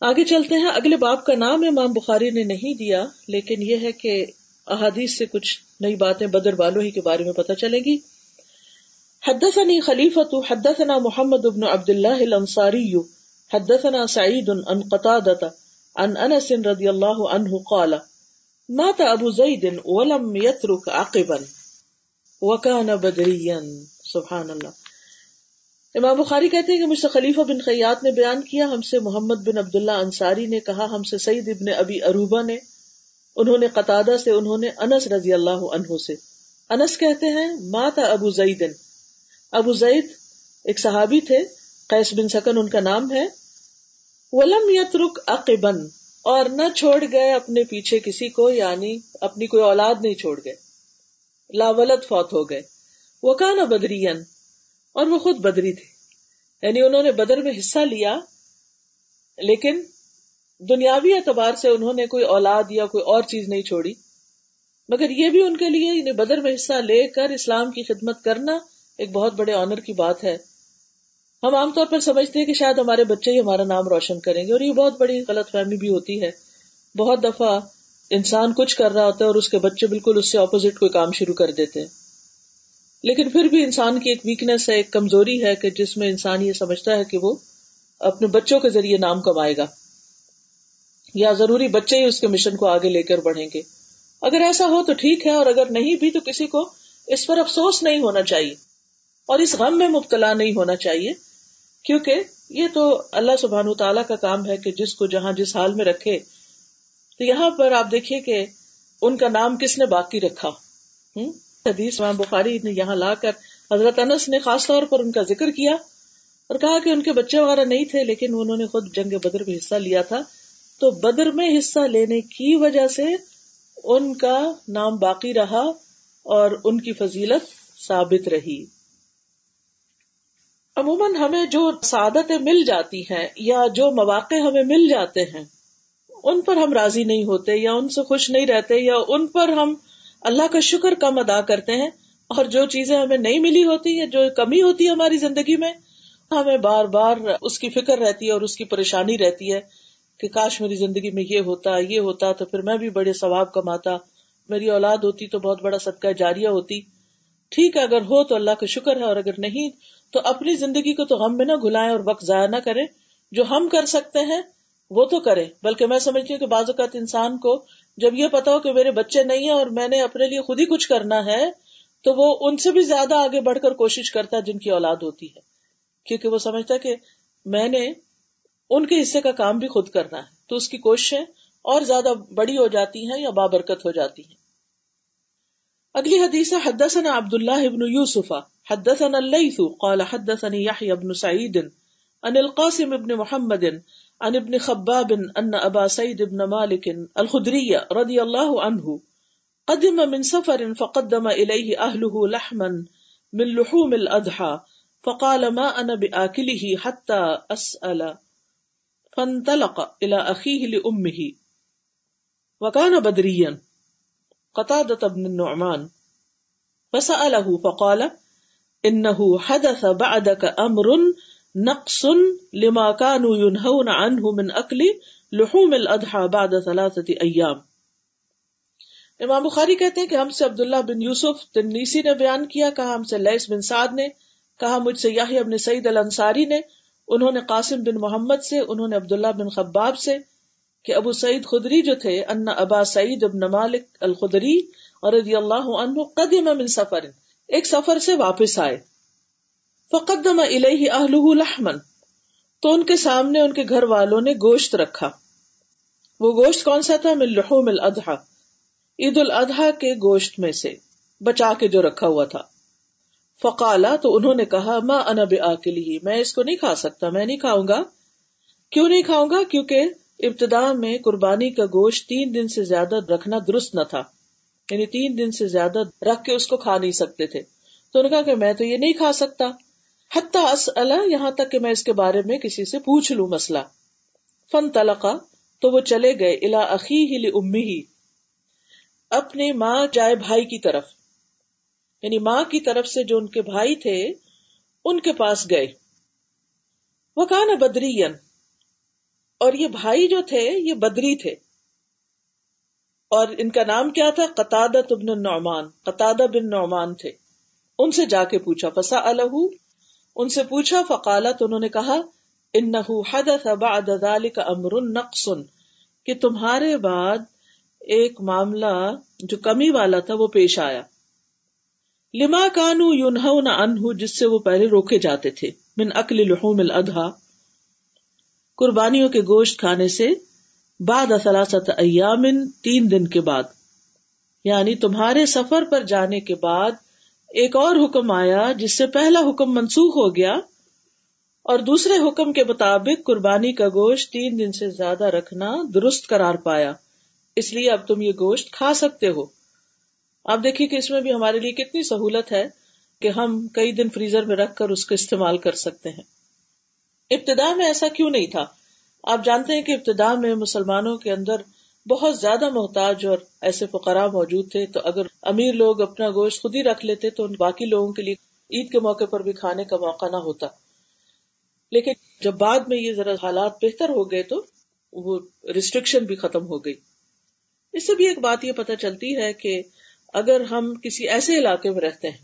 آگے چلتے ہیں۔ اگلے باپ کا نام امام بخاری نے نہیں دیا، لیکن یہ ہے کہ احادیث سے کچھ نئی باتیں بدر والوں ہی کے بارے میں پتہ چلے گی۔ حدثني خلیفة حدثنا محمد بن عبد الله الانصاری، حدثنا سعید عن قتادة عن انس رضی اللہ عنہ قال، مات ابو زید ولم يترك عقبا وكان بدريا سبحان اللہ۔ امام بخاری کہتے ہیں کہ مجھ سے خلیفہ بن خیات نے بیان کیا، ہم سے محمد بن عبداللہ انصاری نے کہا، ہم سے سعید ابن ابی اروبا نے، انہوں نے قطادہ سے، انہوں نے انس رضی اللہ عنہ سے۔ انس کہتے ہیں ماتا ابو زید ابو زید ایک صحابی تھے، قیس بن سکن ان کا نام ہے۔ ولم یترک عقبا، اور نہ چھوڑ گئے اپنے پیچھے کسی کو یعنی اپنی کوئی اولاد نہیں چھوڑ گئے۔ لاولت فوت ہو گئے۔ وہ کہا بدری اور وہ خود بدری تھے۔ یعنی انہوں نے بدر میں حصہ لیا، لیکن دنیاوی اعتبار سے انہوں نے کوئی اولاد یا کوئی اور چیز نہیں چھوڑی۔ مگر یہ بھی ان کے لیے یعنی بدر میں حصہ لے کر اسلام کی خدمت کرنا ایک بہت بڑے آنر کی بات ہے۔ ہم عام طور پر سمجھتے ہیں کہ شاید ہمارے بچے ہی ہمارا نام روشن کریں گے، اور یہ بہت بڑی غلط فہمی بھی ہوتی ہے۔ بہت دفعہ انسان کچھ کر رہا ہوتا ہے اور اس کے بچے بالکل اس سے اپوزٹ کوئی کام شروع کر دیتے ہیں۔ لیکن پھر بھی انسان کی ایک ویکنیس ہے، ایک کمزوری ہے کہ جس میں انسان یہ سمجھتا ہے کہ وہ اپنے بچوں کے ذریعے نام کمائے گا۔ یا ضروری بچے ہی اس کے مشن کو آگے لے کر بڑھیں گے۔ اگر ایسا ہو تو ٹھیک ہے، اور اگر نہیں بھی تو کسی کو اس پر افسوس نہیں ہونا چاہیے۔ اور اس غم میں مبتلا نہیں ہونا چاہیے، کیونکہ یہ تو اللہ سبحان تعالیٰ کا کام ہے کہ جس کو جہاں جس حال میں رکھے۔ تو یہاں پر آپ دیکھیے کہ ان کا نام کس نے باقی رکھا۔ ہوں؟ حدیث بخاری نے یہاں لا کر حضرت انس نے خاص طور پر ان کا ذکر کیا اور کہا کہ ان کے بچے وغیرہ نہیں تھے لیکن انہوں نے خود جنگ بدر میں حصہ لیا تھا۔ تو بدر میں حصہ لینے کی وجہ سے ان کا نام باقی رہا اور ان کی فضیلت ثابت رہی۔ عموماً ہمیں جو سعادتیں مل جاتی ہیں یا جو مواقع ہمیں مل جاتے ہیں، ان پر ہم راضی نہیں ہوتے یا ان سے خوش نہیں رہتے یا ان پر ہم اللہ کا شکر کم ادا کرتے ہیں اور جو چیزیں ہمیں نہیں ملی ہوتی یا جو کمی ہوتی ہے ہماری زندگی میں، ہمیں بار بار اس کی فکر رہتی ہے اور اس کی پریشانی رہتی ہے کہ کاش میری زندگی میں یہ ہوتا یہ ہوتا تو پھر میں بھی بڑے ثواب کماتا، میری اولاد ہوتی تو بہت بڑا صدقہ جاریہ ہوتی۔ ٹھیک ہے، اگر ہو تو اللہ کا شکر ہے اور اگر نہیں تو اپنی زندگی کو تو غم میں نہ گلائیں اور وقت ضائع نہ کریں۔ جو ہم کر سکتے ہیں وہ تو کریں، بلکہ میں سمجھتی ہوں کہ بعض اوقات انسان کو جب یہ پتا ہو کہ میرے بچے نہیں ہیں اور میں نے اپنے لیے خود ہی کچھ کرنا ہے، تو وہ ان سے بھی زیادہ آگے بڑھ کر کوشش کرتا ہے جن کی اولاد ہوتی ہے۔ کیونکہ وہ سمجھتا ہے کہ میں نے ان کے حصے کا کام بھی خود کرنا ہے۔ تو اس کی کوششیں اور زیادہ بڑی ہو جاتی ہیں یا بابرکت ہو جاتی ہیں۔ اگلی حدیث حدثنا عبد الله بن يوسف حدثنا الليث، قال حدثني يحيى بن سعيد عن القاسم بن محمد عن ابن خباب ان ابا سعيد بن مالك الخدري رضي الله عنه قدم من سفر فقدم اليه اهله لحما من لحوم الاضحى فقال ما انا باكله حتى اسال فانطلق الى اخيه لامه وكان بدريا. قطادة بن النعمان. فسأله فقال إنه حدث بعدك أمر نقص لما كانوا ينهون عنه من أكل لحوم الأضحى بعد ثلاثة أيام امام بخاری کہتے ہیں کہ ہم سے عبداللہ بن یوسف تنیسی نے بیان کیا، کہا ہم سے لیس بن سعد نے، کہا مجھ سے یاہی بن سعید الانصاری نے، انہوں نے قاسم بن محمد سے، انہوں نے عبداللہ بن خباب سے کہ ابو سعید خدری جو تھے، ان ابا سعید ابن مالک الخدری اور رضی اللہ عنہ قدم من سفر، ایک سفر سے واپس آئے۔ فقدم الیہ اہلہ لحمن تو ان کے سامنے ان کے گھر والوں نے گوشت رکھا۔ وہ گوشت کون سا تھا؟ من لحوم الاضحى عید الاضحى کے گوشت میں سے بچا کے جو رکھا ہوا تھا۔ فقالا، تو انہوں نے کہا، ما انا بآکلی میں اس کو نہیں کھا سکتا، میں نہیں کھاؤں گا۔ کیوں نہیں کھاؤں گا؟ کیونکہ ابتدا میں قربانی کا گوشت تین دن سے زیادہ رکھنا درست نہ تھا۔ یعنی تین دن سے زیادہ رکھ کے اس کو کھا نہیں سکتے تھے۔ تو انہوں نے کہا کہ میں تو یہ نہیں کھا سکتا۔ حتیٰ اللہ یہاں تک کہ میں اس کے بارے میں کسی سے پوچھ لوں مسئلہ۔ فن تلقا تو وہ چلے گئے الا عقی ہی امی ہی اپنے ماں جائے بھائی کی طرف۔ یعنی ماں کی طرف سے جو ان کے بھائی تھے، ان کے پاس گئے۔ وہ کہا نا بدری اور یہ بھائی جو تھے، یہ بدری تھے۔ اور ان کا نام کیا تھا؟ قطع ابن النعمان قطع بن نعمان تھے۔ ان سے جا کے پوچھا فسا الح ان سے پوچھا، فقالت، انہوں نے کہا ان حدث بعد ذلك امر نقص، کہ تمہارے بعد ایک معاملہ جو کمی والا تھا، وہ پیش آیا۔ لما کانو یونہون عنہ، جس سے وہ پہلے روکے جاتے تھے، من اکل لحوم الادھا۔ قربانیوں کے گوشت کھانے سے بعد ثلاثت ایام تین دن کے بعد یعنی تمہارے سفر پر جانے کے بعد ایک اور حکم آیا جس سے پہلا حکم منسوخ ہو گیا اور دوسرے حکم کے مطابق قربانی کا گوشت تین دن سے زیادہ رکھنا درست قرار پایا۔ اس لیے اب تم یہ گوشت کھا سکتے ہو۔ آپ دیکھیے کہ اس میں بھی ہمارے لیے کتنی سہولت ہے کہ ہم کئی دن فریزر میں رکھ کر اس کا استعمال کر سکتے ہیں۔ ابتدا میں ایسا کیوں نہیں تھا؟ آپ جانتے ہیں کہ ابتدا میں مسلمانوں کے اندر بہت زیادہ محتاج اور ایسے فقراء موجود تھے، تو اگر امیر لوگ اپنا گوشت خود ہی رکھ لیتے تو ان باقی لوگوں کے لیے عید کے موقع پر بھی کھانے کا موقع نہ ہوتا۔ لیکن جب بعد میں یہ ذرا حالات بہتر ہو گئے تو وہ ریسٹرکشن بھی ختم ہو گئی۔ اس سے بھی ایک بات یہ پتہ چلتی ہے کہ اگر ہم کسی ایسے علاقے میں رہتے ہیں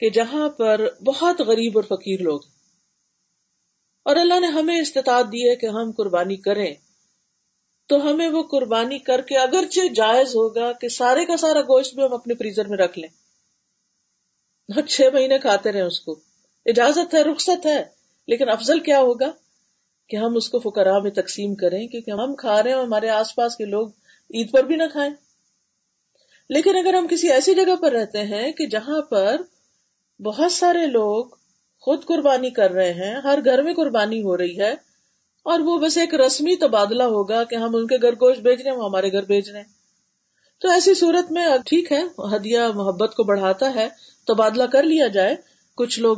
کہ جہاں پر بہت غریب اور فقیر لوگ اور اللہ نے ہمیں استطاعت دی ہے کہ ہم قربانی کریں تو ہمیں وہ قربانی کر کے اگرچہ جائز ہوگا کہ سارے کا سارا گوشت بھی ہم اپنے فریزر میں رکھ لیں۔ چھ مہینے کھاتے رہے اس کو۔ اجازت ہے، رخصت ہے، لیکن افضل کیا ہوگا؟ کہ ہم اس کو فکرا میں تقسیم کریں، کیونکہ ہم کھا رہے ہیں ہمارے آس پاس کے لوگ عید پر بھی نہ کھائیں۔ لیکن اگر ہم کسی ایسی جگہ پر رہتے ہیں کہ جہاں پر بہت سارے لوگ خود قربانی کر رہے ہیں، ہر گھر میں قربانی ہو رہی ہے اور وہ بس ایک رسمی تبادلہ ہوگا کہ ہم ان کے گھر گوشت بھیج رہے ہیں، وہ ہمارے گھر بھیج رہے ہیں۔ تو ایسی صورت میں ٹھیک ہے، ہدیہ محبت کو بڑھاتا ہے، تبادلہ کر لیا جائے۔ کچھ لوگ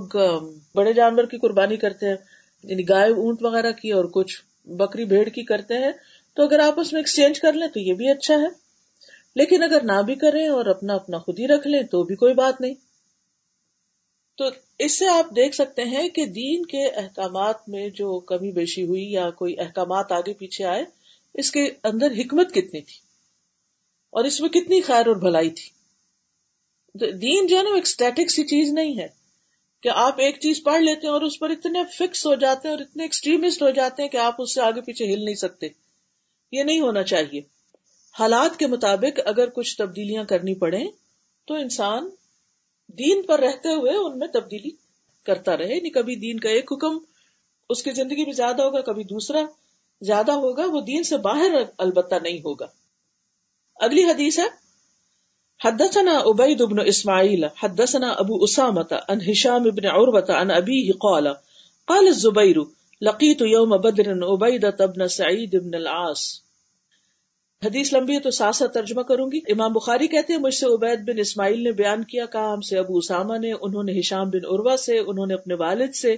بڑے جانور کی قربانی کرتے ہیں یعنی گائے اونٹ وغیرہ کی اور کچھ بکری بھیڑ کی کرتے ہیں۔ تو اگر آپ اس میں ایکسچینج کر لیں تو یہ بھی اچھا ہے۔ لیکن اگر نہ بھی کریں اور اپنا اپنا خود ہی رکھ لیں تو بھی کوئی بات نہیں۔ تو اس سے آپ دیکھ سکتے ہیں کہ دین کے احکامات میں جو کمی بیشی ہوئی یا کوئی احکامات آگے پیچھے آئے، اس کے اندر حکمت کتنی تھی؟ اور اس میں کتنی خیر اور بھلائی تھی؟ دین جو ہے نا ایک اسٹیٹک سی چیز نہیں ہے کہ آپ ایک چیز پڑھ لیتے ہیں اور اس پر اتنے فکس ہو جاتے ہیں اور اتنے ایکسٹریمسٹ ہو جاتے ہیں کہ آپ اس سے آگے پیچھے ہل نہیں سکتے۔ یہ نہیں ہونا چاہیے۔ حالات کے مطابق اگر کچھ تبدیلیاں کرنی پڑے تو انسان دین پر رہتے ہوئے ان میں تبدیلی کرتا رہے یعنی کبھی دین کا ایک حکم اس کی زندگی میں زیادہ ہوگا، کبھی دوسرا زیادہ ہوگا، وہ دین سے باہر البتہ نہیں ہوگا۔ اگلی حدیث ہے، حدثنا عبید بن اسماعیل، حدثنا ابو اسامت ان ہشام ابن عروت ان ابی قال قال الزبیر، لقیت یوم بدر عبیدت ابن سعید ابن العاص۔ حدیث لمبی ہے تو ساتھ ساتھ ترجمہ کروں گی۔ امام بخاری کہتے ہیں، مجھ سے عبید بن اسماعیل نے بیان کیا کہا ہم سے ابو اسامہ نے، انہوں نے ہشام بن عروا سے، انہوں نے اپنے والد سے۔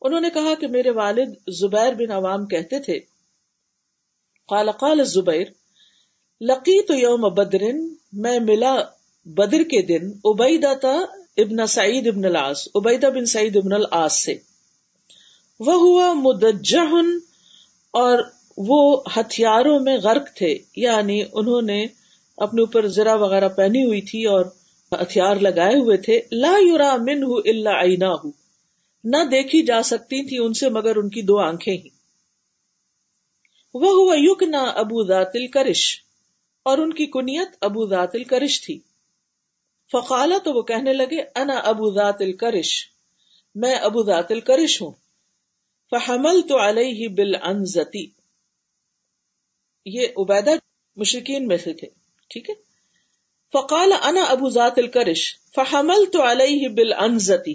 انہوں نے کہا کہ میرے والد زبیر بن عوام کہتے تھے۔ قال قال الزبیر لقی تو یوم بدرن، میں ملا بدر کے دن عبیدہ تا ابن سعید ابن العاص، عبیدہ بن سعید ابن العاص سے۔ وہ ہوا مدجہ اور وہ ہتھیاروں میں غرق تھے یعنی انہوں نے اپنے اوپر زرا وغیرہ پہنی ہوئی تھی اور ہتھیار لگائے ہوئے تھے۔ لا یورا من اللہ نہ دیکھی جا سکتی تھی ان سے مگر ان کی دو آنکھیں ہی۔ وہ ہوا یوک نہ ابو ذاتل کرش اور ان کی کنیت ابو ذات الکرش تھی۔ فقالا تو وہ کہنے لگے، انا ابو ذات الکرش۔ میں ابو ذات الکرش ہوں۔ فحمل تو علیہ بل انزتی یہ عبیدہ مشرقین میں سے تھے، ٹھیک ہے؟ فقال انا ابو ذات الکرش فحمل تو علیہ بل انزتی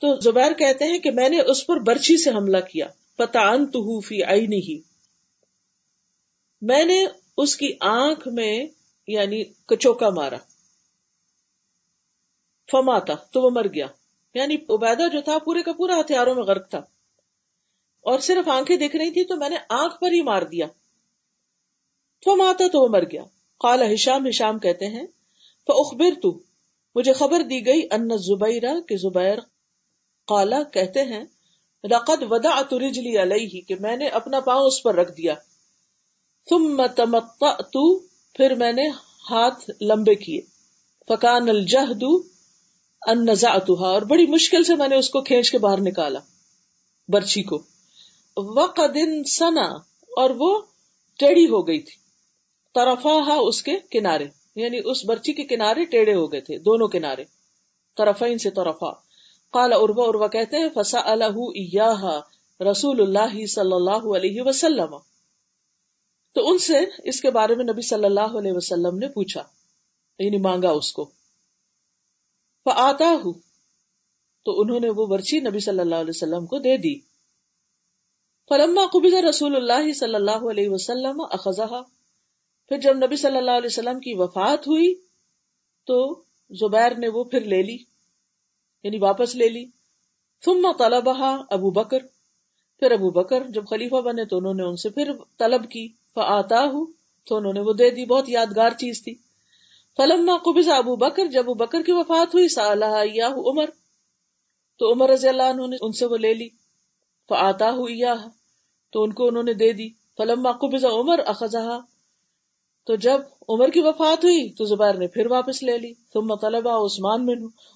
تو زبیر کہتے ہیں کہ میں نے اس پر برچی سے حملہ کیا فتح ان تو فی آئی نہیں میں نے اس کی آنکھ میں یعنی کچوکا مارا۔ فما تھا تو وہ مر گیا۔ یعنی عبیدہ جو تھا، پورے کا پورا ہتھیاروں میں غرق تھا۔ اور صرف آنکھیں دیکھ رہی تھی تو میں نے آنکھ پر ہی مار دیا۔ فما تھا تو وہ مر گیا۔ کالا ہشام ہشام کہتے ہیں تو اخبر تو مجھے خبر دی گئی، ان زبیرا کہ زبیر کالا کہتے ہیں، لقد ودا رجلی علیہ، کہ میں نے اپنا پاؤں اس پر رکھ دیا۔ ثم تمطأت پھر میں نے ہاتھ لمبے کیے۔ فکان الجہد ان نزعتها اور بڑی مشکل سے میں نے اس کو کھینچ کے باہر نکالا، برچی کو۔ وقد سنا اور وہ ٹیڑھی ہو گئی تھی۔ طرفا اس کے کنارے یعنی اس برچی کے کنارے ٹیڑھے ہو گئے تھے، دونوں کنارے۔ طرفین سے طرفا۔ قال اروا اروا کہتے ہیں فسا اللہ رسول اللہ صلی اللہ علیہ وسلم۔ تو ان سے اس کے بارے میں نبی صلی اللہ علیہ وسلم نے پوچھا یعنی مانگا اس کو۔ آتا ہوں تو انہوں نے وہ برچی نبی صلی اللہ علیہ وسلم کو دے دی۔ فلما قبض رسول اللہ صلی اللہ علیہ وسلم اخذها، پھر جب نبی صلی اللہ علیہ وسلم کی وفات ہوئی، تو زبیر نے وہ پھر لے لی یعنی واپس لے لی۔ ثم طلبها ابو بکر۔ پھر ابو بکر جب خلیفہ بنے تو انہوں نے ان سے پھر طلب کی فآتاہ تو انہوں نے وہ دے دی۔ بہت یادگار چیز تھی۔ فلما قبض ابو بکر، جب ابو بکر کی وفات ہوئی سالہ عمر۔ تو عمر رضی اللہ عنہ نے ان سے وہ لے لی۔ فآتاہ ایاہ تو ان کو انہوں نے دے دی۔ فلما قبض عمر اخذها تو جب عمر کی وفات ہوئی، تو زبیر نے پھر واپس لے لی۔ ثم طلبا عثمان میں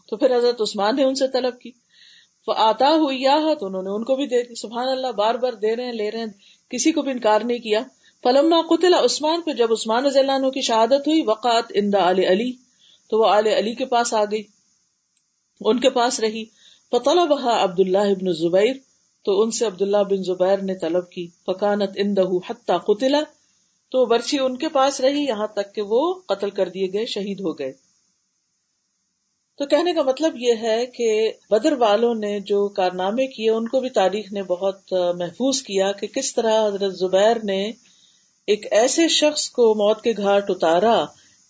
تو پھر حضرت عثمان نے ان سے طلب کی۔ آتا ہوئی تو انہوں نے ان کو بھی دے دی۔ سبحان اللہ، بار بار دے رہے ہیں، لے رہے ہیں۔ کسی کو بھی انکار نہیں کیا۔ فلما قتل عثمان پہ جب عثمان رضی اللہ عنہ کی شہادت ہوئی وقات اندا علی علی۔ تو وہ آل علی کے پاس آ گئی۔ ان کے پاس رہی۔ فطلبها عبد اللہ ابن زبیر تو ان سے عبداللہ بن زبیر نے طلب کی فکانت اندہ حتی قتل، تو برچی ان کے پاس رہی، یہاں تک کہ وہ قتل کر دیے گئے، شہید ہو گئے۔ تو کہنے کا مطلب یہ ہے کہ بدر والوں نے جو کارنامے کیے، ان کو بھی تاریخ نے بہت محفوظ کیا کہ کس طرح حضرت زبیر نے ایک ایسے شخص کو موت کے گھاٹ اتارا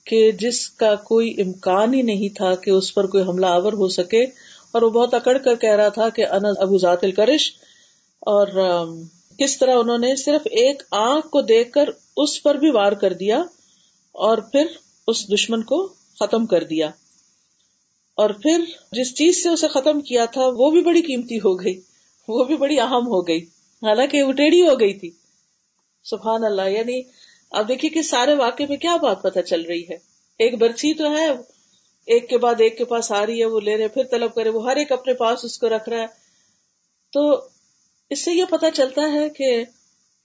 کہ جس کا کوئی امکان ہی نہیں تھا کہ اس پر کوئی حملہ آور ہو سکے۔ اور وہ بہت اکڑ کر کہہ رہا تھا کہ ان ابو ذات الکرش اور کس طرح انہوں نے صرف ایک آنکھ کو دیکھ کر اس پر بھی وار کر دیا اور پھر اس دشمن کو ختم کر دیا۔ اور پھر جس چیز سے اسے ختم کیا تھا، وہ بھی بڑی قیمتی ہو گئی۔ وہ بھی بڑی اہم ہو گئی۔ حالانکہ وہ ٹیڑھی ہو گئی تھی۔ سبحان اللہ یعنی اب دیکھیے کہ سارے واقعے میں کیا بات پتہ چل رہی ہے۔ ایک برچی تو ہے ایک کے بعد ایک کے پاس آ رہی ہے، وہ لے رہے پھر طلب کرے وہ ہر ایک اپنے پاس اس کو رکھ رہا ہے۔ تو اس سے یہ پتا چلتا ہے کہ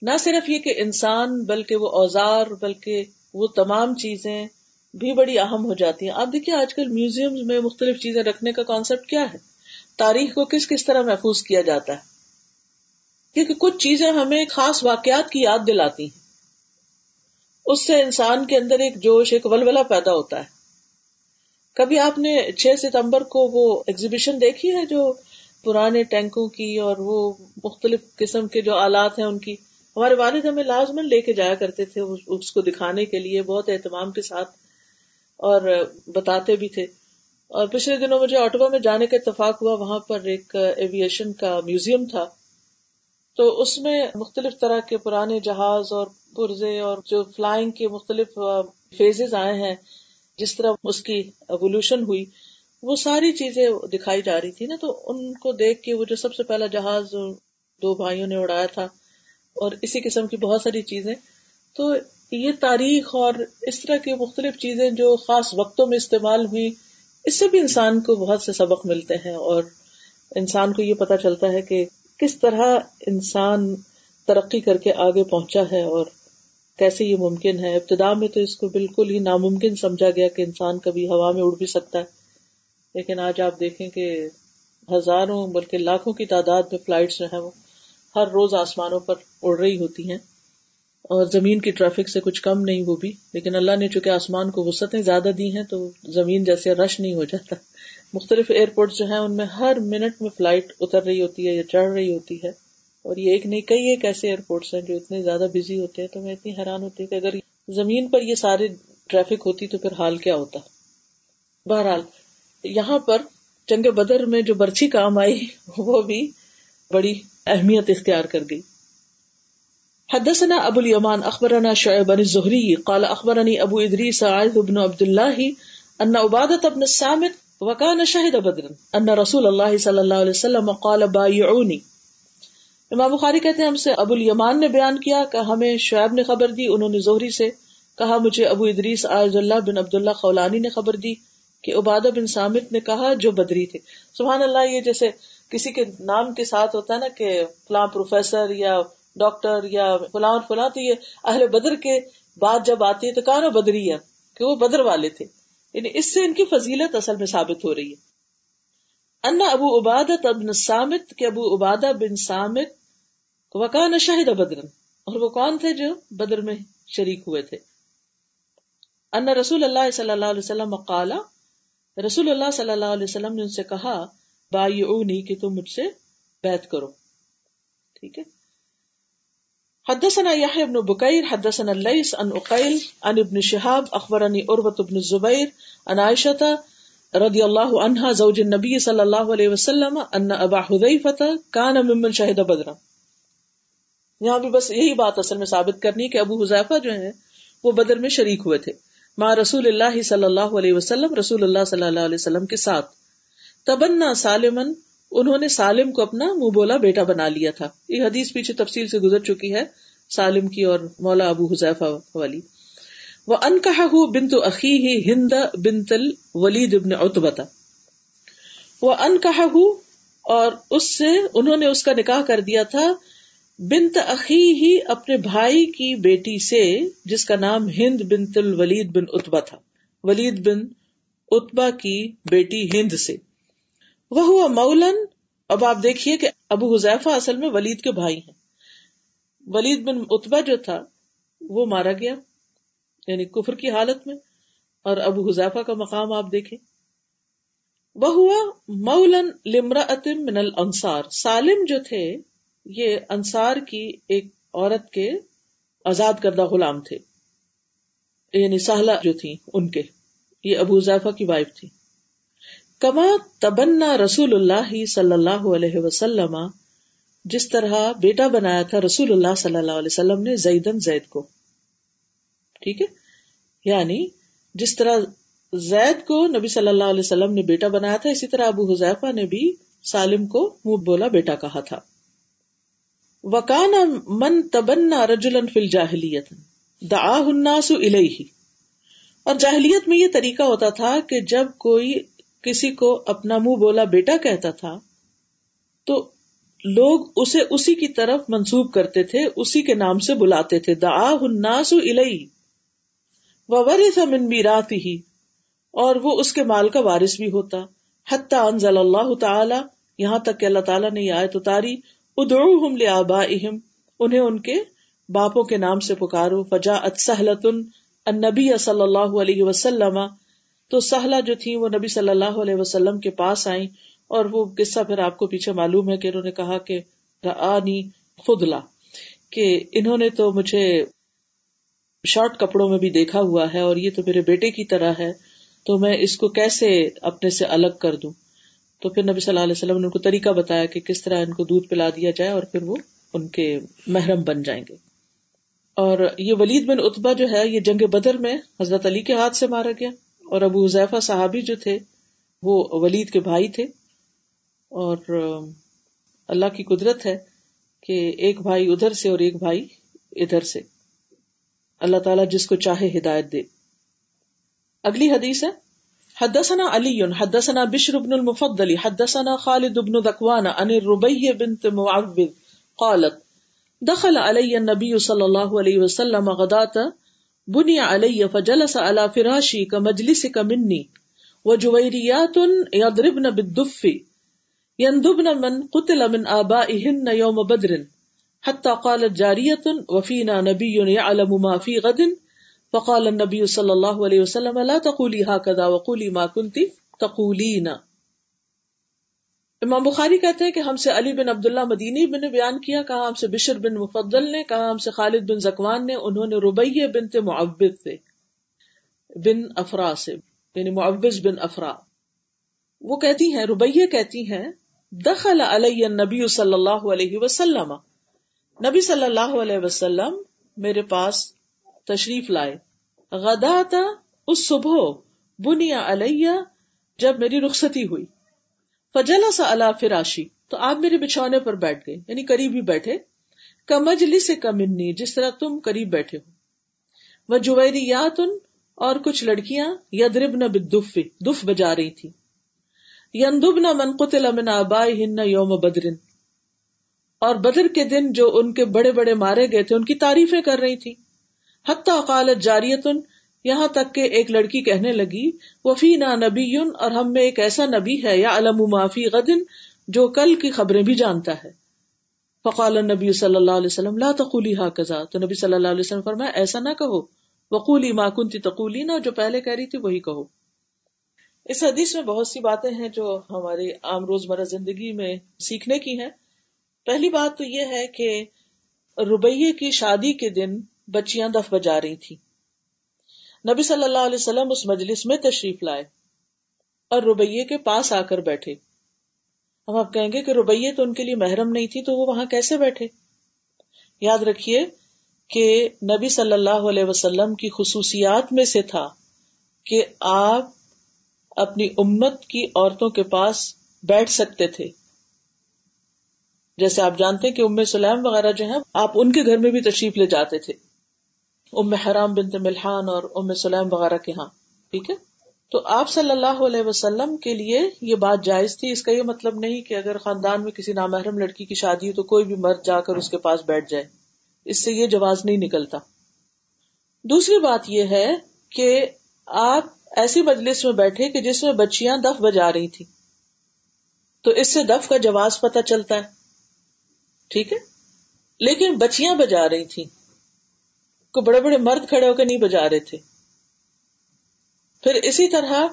نہ صرف یہ کہ انسان، بلکہ وہ اوزار، بلکہ وہ تمام چیزیں بھی بڑی اہم ہو جاتی ہیں۔ آپ دیکھیے، آج کل میوزیم میں مختلف چیزیں رکھنے کا کانسیپٹ کیا ہے؟ تاریخ کو کس کس طرح محفوظ کیا جاتا ہے؟ کیونکہ کچھ چیزیں ہمیں خاص واقعات کی یاد دلاتی ہیں۔ اس سے انسان کے اندر ایک جوش، ایک ولولہ پیدا ہوتا ہے۔ کبھی آپ نے چھ ستمبر کو وہ ایگزیبیشن دیکھی ہے جو پرانے ٹینکوں کی اور وہ مختلف قسم کے جو آلات ہیں ان کی؟ ہمارے والد ہمیں لازمن لے کے جایا کرتے تھے اس کو دکھانے کے لیے، بہت اہتمام کے ساتھ اور بتاتے بھی تھے۔ اور پچھلے دنوں مجھے آٹوا میں جانے کا اتفاق ہوا۔ وہاں پر ایک ایویشن کا میوزیم تھا۔ تو اس میں مختلف طرح کے پرانے جہاز اور پرزے اور جو فلائنگ کے مختلف فیزز آئے ہیں۔ جس طرح اس کی ایولیوشن ہوئی، وہ ساری چیزیں دکھائی جا رہی تھی نا، تو ان کو دیکھ کے وہ جو سب سے پہلا جہاز دو بھائیوں نے اڑایا تھا اور اسی قسم کی بہت ساری چیزیں۔ تو یہ تاریخ اور اس طرح کی مختلف چیزیں جو خاص وقتوں میں استعمال ہوئی، اس سے بھی انسان کو بہت سے سبق ملتے ہیں اور انسان کو یہ پتا چلتا ہے کہ کس طرح انسان ترقی کر کے آگے پہنچا ہے اور کیسے یہ ممکن ہے؟ ابتدا میں تو اس کو بالکل ہی ناممکن سمجھا گیا کہ انسان کبھی ہوا میں اڑ بھی سکتا ہے۔ لیکن آج آپ دیکھیں کہ ہزاروں بلکہ لاکھوں کی تعداد میں فلائٹس جو ہیں وہ ہر روز آسمانوں پر اڑ رہی ہوتی ہیں۔ اور زمین کی ٹریفک سے کچھ کم نہیں وہ بھی۔ لیکن اللہ نے چونکہ آسمان کو وسطیں زیادہ دی ہیں تو زمین جیسے رش نہیں ہو جاتا۔ مختلف ایئرپورٹ جو ہیں ان میں ہر منٹ میں فلائٹ اتر رہی ہوتی ہے یا چڑھ رہی ہوتی ہے۔ اور یہ ایک نہیں، کئی ایک ایسے ایئرپورٹس ہیں جو اتنے زیادہ بزی ہوتے ہیں تو میں اتنی حیران ہوتی کہ اگر زمین پر یہ سارے ٹریفک ہوتی تو پھر حال کیا ہوتا؟ بہرحال، یہاں پر جنگ بدر میں جو برچی کام آئی، وہ بھی بڑی اہمیت اختیار کر گئی۔ حدثنا ابو الیمان اخبرنا شعب بن الزہری، قال اخبرنی ابو ادریس عائد بن عبداللہ، ان عبادت ابن السامت وکان شہد بدر ان رسول اللہ صلی اللہ علیہ وسلم قال بایعونی۔ امام بخاری کہتے ہیں ہم سے ابو الیمان نے بیان کیا کہ ہمیں شعیب نے خبر دی، انہوں نے زہری سے کہا، مجھے ابو ادریس آج اللہ بن عبد اللہ خولانی نے خبر دی کہ عبادہ بن سامت نے کہا جو بدری تھے۔ سبحان اللہ، یہ جیسے کسی کے نام کے ساتھ ہوتا ہے نا کہ فلاں پروفیسر یا ڈاکٹر یا فلاں اور فلاں، تو یہ اہل بدر کے بات جب آتی ہے تو کہا نا بدری ہے؟ کہ وہ بدر والے تھے۔ یعنی اس سے ان کی فضیلت اصل میں ثابت ہو رہی ہے۔ انا ابو عبادت ابن سامت کے ابو عبادہ بن سامت وکان شاہد بدر اور وہ کون تھے جو بدر میں شریک ہوئے تھے؟ ان رسول اللہ صلی اللہ علیہ وسلم قالا رسول اللہ صلی اللہ علیہ وسلم نے ان سے کہا بائی کہ تم مجھ سے بیت کرو۔ ٹھیک ہے؟ حدثنا يحيى بن بكير حدثنا الليث عن عقيل عن ابن شهاب اخبرني عروة بن الزبير عن عائشة رضي الله عنها زوج النبي صلى الله عليه وسلم ان ابا حذيفة كان ممن شهد بدرا۔ یہاں بھی بس یہی بات اصل میں ثابت کرنی کہ ابو حذیفہ جو ہیں وہ بدر میں شریک ہوئے تھے۔ ماں رسول اللہ صلی اللہ علیہ وسلم، رسول اللہ صلی اللہ علیہ وسلم کے ساتھ۔ تبنا سالمن، انہوں نے سالم کو اپنا منہ بولا، بیٹا بنا لیا تھا۔ یہ حدیث پیچھے تفصیل سے گزر چکی ہے، سالم کی اور مولا ابو حذیفہ والی۔ وہ ان کہا بنت عقی ہی ہند بنتل ولید ابن اتبتا وہ ان کہا اور اس سے انہوں نے اس کا نکاح کر دیا تھا بنت عقی ہی اپنے بھائی کی بیٹی سے، جس کا نام ہند بنت الولید بن اتبا تھا۔ ولید بن اتبا کی بیٹی ہند سے۔ وہ ہوا مولن اب آپ دیکھیے کہ ابو حذیفہ اصل میں ولید کے بھائی ہیں۔ ولید بن اتبا جو تھا، وہ مارا گیا۔ یعنی کفر کی حالت میں اور ابو حذیفہ کا مقام آپ دیکھیں۔ وہ ہوا مولن لمرا من الانصار۔ سالم جو تھے، یہ انصار کی ایک عورت کے آزاد کردہ غلام تھے۔ یعنی سہلا جو تھی ان کے۔ یہ ابو ضیفہ کی وائف تھی کما تبنا رسول اللہ صلی اللہ علیہ وسلم، جس طرح بیٹا بنایا تھا رسول اللہ صلی اللہ علیہ وسلم نے زیدن زید کو۔ ٹھیک ہے؟ یعنی جس طرح زید کو نبی صلی اللہ علیہ وسلم نے بیٹا بنایا تھا، اسی طرح ابو حذیفہ نے بھی سالم کو منہ بولا بیٹا کہا تھا۔ وکان من تبنا رجولن فل جاہلیت دا الناس الیہ۔ اور جاہلیت میں یہ طریقہ ہوتا تھا کہ جب کوئی کسی کو اپنا منہ بولا بیٹا کہتا تھا، تو لوگ اسے اسی کی طرف منسوب کرتے تھے، اسی کے نام سے بلاتے تھے دا الناس الیہ۔ وورث من میراث اور وہ اس کے مال کا وارث بھی ہوتا۔ حتی انزل اللہ تعالی، یہاں تک کہ اللہ تعالیٰ نے یہ آیت اتاری، ادعوہم لآبائہم، انہیں ان کے باپوں کے نام سے پکارو۔ فجا سہلت النبی صلی اللہ علیہ وسلم۔ تو سہلا جو تھی وہ نبی صلی اللہ علیہ وسلم کے پاس آئیں، اور وہ قصہ پھر آپ کو پیچھے معلوم ہے کہ انہوں نے کہا کہ رآنی خدلا کہ انہوں نے تو مجھے شارٹ کپڑوں میں بھی دیکھا ہوا ہے اور یہ تو میرے بیٹے کی طرح ہے، تو میں اس کو کیسے اپنے سے الگ کر دوں؟ تو پھر نبی صلی اللہ علیہ وسلم نے ان کو طریقہ بتایا کہ کس طرح ان کو دودھ پلا دیا جائے اور پھر وہ ان کے محرم بن جائیں گے۔ اور یہ ولید بن اتبا جو ہے، یہ جنگ بدر میں حضرت علی کے ہاتھ سے مارا گیا اور ابو حذیفہ صحابی جو تھے، وہ ولید کے بھائی تھے۔ اور اللہ کی قدرت ہے کہ ایک بھائی ادھر سے اور ایک بھائی ادھر سے۔ اللہ تعالیٰ جس کو چاہے ہدایت دے۔ اگلی حدیث ہے، حدثنا علی، حدثنا بشر بن المفضل، حدثنا خالد بن ذكوان عن الربيع بنت معوذ قالت، دخل علي النبي صلى الله عليه وسلم غداة بني علي فجلس على فراشي كمجلسك مني وجويريات يضربن بالدف يندبن من قتل من آبائهن يوم بدر۔ حتى قالت جارية وفينا نبي يعلم ما في غد فقال النبی صلی اللہ علیہ وسلم لا تقولی هكذا وقولی ما کنتی تقولین امام بخاری کہتے ہیں کہ ہم سے علی بن عبداللہ مدینی بن نے بیان کیا کہا ہم سے بشر بن مفضل نے کہا ہم سے خالد بن زکوان نے، انہوں نے ربیہ بنت معبد سے، بن افرا سے یعنی معبز بن افرا۔ وہ کہتی ہیں ربیہ کہتی ہیں، دخل علی النبی صلی اللہ علیہ وسلم۔ نبی صلی اللہ علیہ وسلم میرے پاس تشریف لائے۔ غدا تھا اس صبح بنیا علیہ جب میری رخصتی ہوئی۔ فجلا سا اللہ فراشی تو آپ میرے بچھونے پر بیٹھ گئے یعنی قریب ہی بیٹھے۔ کمجلی سے کمنی جس طرح تم قریب بیٹھے ہو۔ وہ جویری یا تن اور کچھ لڑکیاں یدرب نہ بدف دف بجا رہی تھی۔ یندب نہ منقط لمن آبائی ہن یوم بدرن اور بدر کے دن جو ان کے بڑے بڑے مارے گئے تھے، ان کی تعریفیں کر رہی تھی حتیٰ قالت جاریتن، یہاں تک کہ ایک لڑکی کہنے لگی وفی نہ نبی اور ہم میں ایک ایسا نبی ہے یا علم معافی غدن، جو کل کی خبریں بھی جانتا ہے۔ فقال نبی صلی اللہ علیہ وسلم، لا تقولی ہا کزا تو نبی صلی اللہ علیہ وسلم فرمایا، ایسا نہ کہو۔ وقولی ما کنتی تقولی نہ جو پہلے کہہ رہی تھی وہی کہو۔ اس حدیث میں بہت سی باتیں ہیں جو ہماری عام روزمرہ زندگی میں سیکھنے کی ہیں۔ پہلی بات تو یہ ہے کہ روبیے کی شادی کے دن بچیاں دف بجا رہی تھی نبی صلی اللہ علیہ وسلم اس مجلس میں تشریف لائے اور روبیے کے پاس آ کر بیٹھے۔ ہم آپ کہیں گے کہ روبیے تو ان کے لیے محرم نہیں تھی تو وہ وہاں کیسے بیٹھے؟ یاد رکھیے کہ نبی صلی اللہ علیہ وسلم کی خصوصیات میں سے تھا کہ آپ اپنی امت کی عورتوں کے پاس بیٹھ سکتے تھے۔ جیسے آپ جانتے کہ ام سلیم وغیرہ جو ہیں، آپ ان کے گھر میں بھی تشریف لے جاتے تھے۔ ام حرام بنت ملحان اور ام سلیم وغیرہ کے ہاں ٹھیک ہے؟ تو آپ صلی اللہ علیہ وسلم کے لیے یہ بات جائز تھی۔ اس کا یہ مطلب نہیں کہ اگر خاندان میں کسی نامحرم لڑکی کی شادی ہو تو کوئی بھی مرد جا کر اس کے پاس بیٹھ جائے۔ اس سے یہ جواز نہیں نکلتا۔ دوسری بات یہ ہے کہ آپ ایسی مجلس میں بیٹھے کہ جس میں بچیاں دف بجا رہی تھی تو اس سے دف کا جواز پتہ چلتا ہے۔ ٹھیک ہے؟ لیکن بچیاں بجا رہی تھی کو بڑے بڑے مرد کھڑے ہو کے نہیں بجا رہے تھے۔ پھر اسی طرح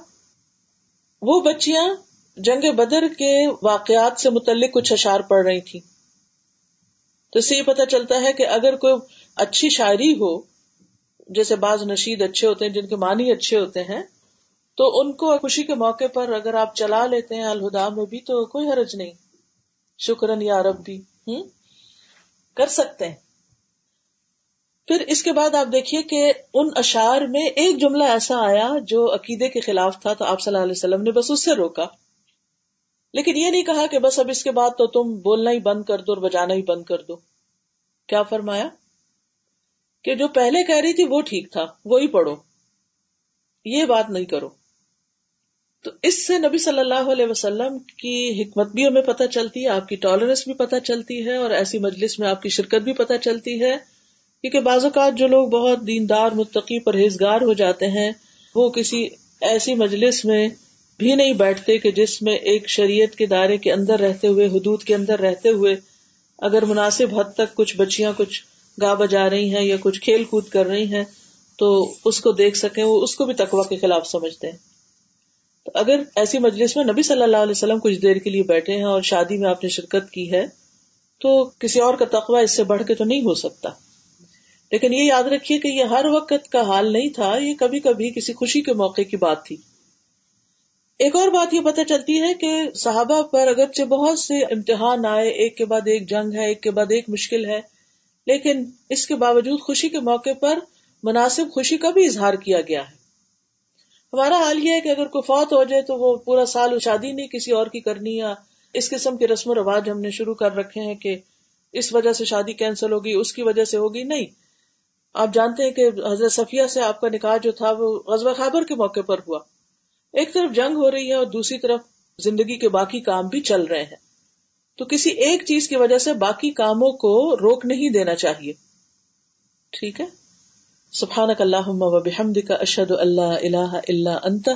وہ بچیاں جنگ بدر کے واقعات سے متعلق کچھ اشار پڑھ رہی تھی تو اس سے یہ پتا چلتا ہے کہ اگر کوئی اچھی شاعری ہو، جیسے بعض نشید اچھے ہوتے ہیں، جن کے معنی اچھے ہوتے ہیں، تو ان کو خوشی کے موقع پر اگر آپ چلا لیتے ہیں الہدا میں بھی تو کوئی حرج نہیں۔ شکرن یا رب بھی۔ ہوں، کر سکتے ہیں۔ پھر اس کے بعد آپ دیکھیے کہ ان اشار میں ایک جملہ ایسا آیا جو عقیدے کے خلاف تھا تو آپ صلی اللہ علیہ وسلم نے بس اس سے روکا۔ لیکن یہ نہیں کہا کہ بس اب اس کے بعد تو تم بولنا ہی بند کر دو اور بجانا ہی بند کر دو۔ کیا فرمایا؟ کہ جو پہلے کہہ رہی تھی وہ ٹھیک تھا، وہی پڑھو۔ یہ بات نہیں کرو۔ تو اس سے نبی صلی اللہ علیہ وسلم کی حکمت بھی ہمیں پتہ چلتی ہے، آپ کی ٹالرنس بھی پتہ چلتی ہے، اور ایسی مجلس میں آپ کی شرکت بھی پتہ چلتی ہے۔ کیونکہ بعض اوقات جو لوگ بہت دیندار، متقی، پرہیزگار ہو جاتے ہیں، وہ کسی ایسی مجلس میں بھی نہیں بیٹھتے کہ جس میں ایک شریعت کے دائرے کے اندر رہتے ہوئے، حدود کے اندر رہتے ہوئے اگر مناسب حد تک کچھ بچیاں کچھ گا بجا رہی ہیں یا کچھ کھیل کود کر رہی ہیں، تو اس کو دیکھ سکیں، وہ اس کو بھی تقوا کے خلاف سمجھتے ہیں۔ تو اگر ایسی مجلس میں نبی صلی اللہ علیہ وسلم کچھ دیر کے لیے بیٹھے ہیں اور شادی میں آپ نے شرکت کی ہے، تو کسی اور کا تقوی اس سے بڑھ کے تو نہیں ہو سکتا۔ لیکن یہ یاد رکھیے کہ یہ ہر وقت کا حال نہیں تھا، یہ کبھی کبھی کسی خوشی کے موقع کی بات تھی۔ ایک اور بات یہ پتہ چلتی ہے کہ صحابہ پر اگرچہ بہت سے امتحان آئے، ایک کے بعد ایک جنگ ہے، ایک کے بعد ایک مشکل ہے، لیکن اس کے باوجود خوشی کے موقع پر مناسب خوشی کا بھی اظہار کیا گیا ہے۔ ہمارا حال یہ ہے کہ اگر کوئی فوت ہو جائے تو وہ پورا سال شادی نہیں کسی اور کی کرنی یا اس قسم کے رسم و رواج ہم نے شروع کر رکھے ہیں کہ اس وجہ سے شادی کینسل ہوگی، اس کی وجہ سے ہوگی، نہیں۔ آپ جانتے ہیں کہ حضرت صفیہ سے آپ کا نکاح جو تھا وہ غزوہ خیبر کے موقع پر ہوا۔ ایک طرف جنگ ہو رہی ہے اور دوسری طرف زندگی کے باقی کام بھی چل رہے ہیں۔ تو کسی ایک چیز کی وجہ سے باقی کاموں کو روک نہیں دینا چاہیے۔ ٹھیک ہے؟ سبحان اللہ و بحمد کا اشد اللہ اللہ اللہ انت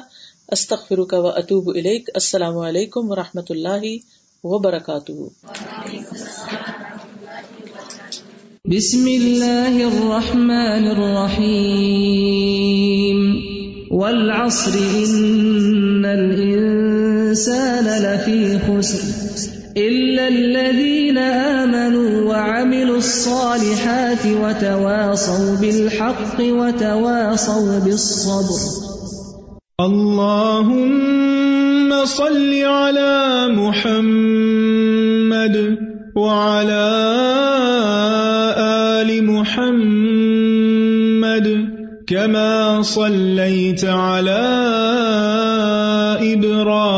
استخر کا و اطوب السلام علیکم و رحمۃ اللہ وبرکاتہ. بسم الله الرحمن الرحيم والعصر إن الإنسان لفي خسر. إلا الذين آمنوا وعملوا الصالحات وتواصوا بالحق وتواصوا بالصبر اللهم صل على محمد وعلى آل محمد كما صليت على إبراهيم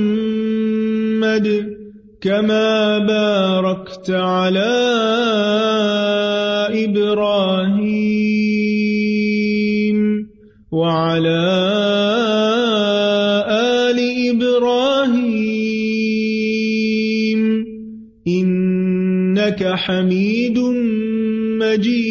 باركت على إبراهيم وعلى آل إبراهيم إنك حميد مجيد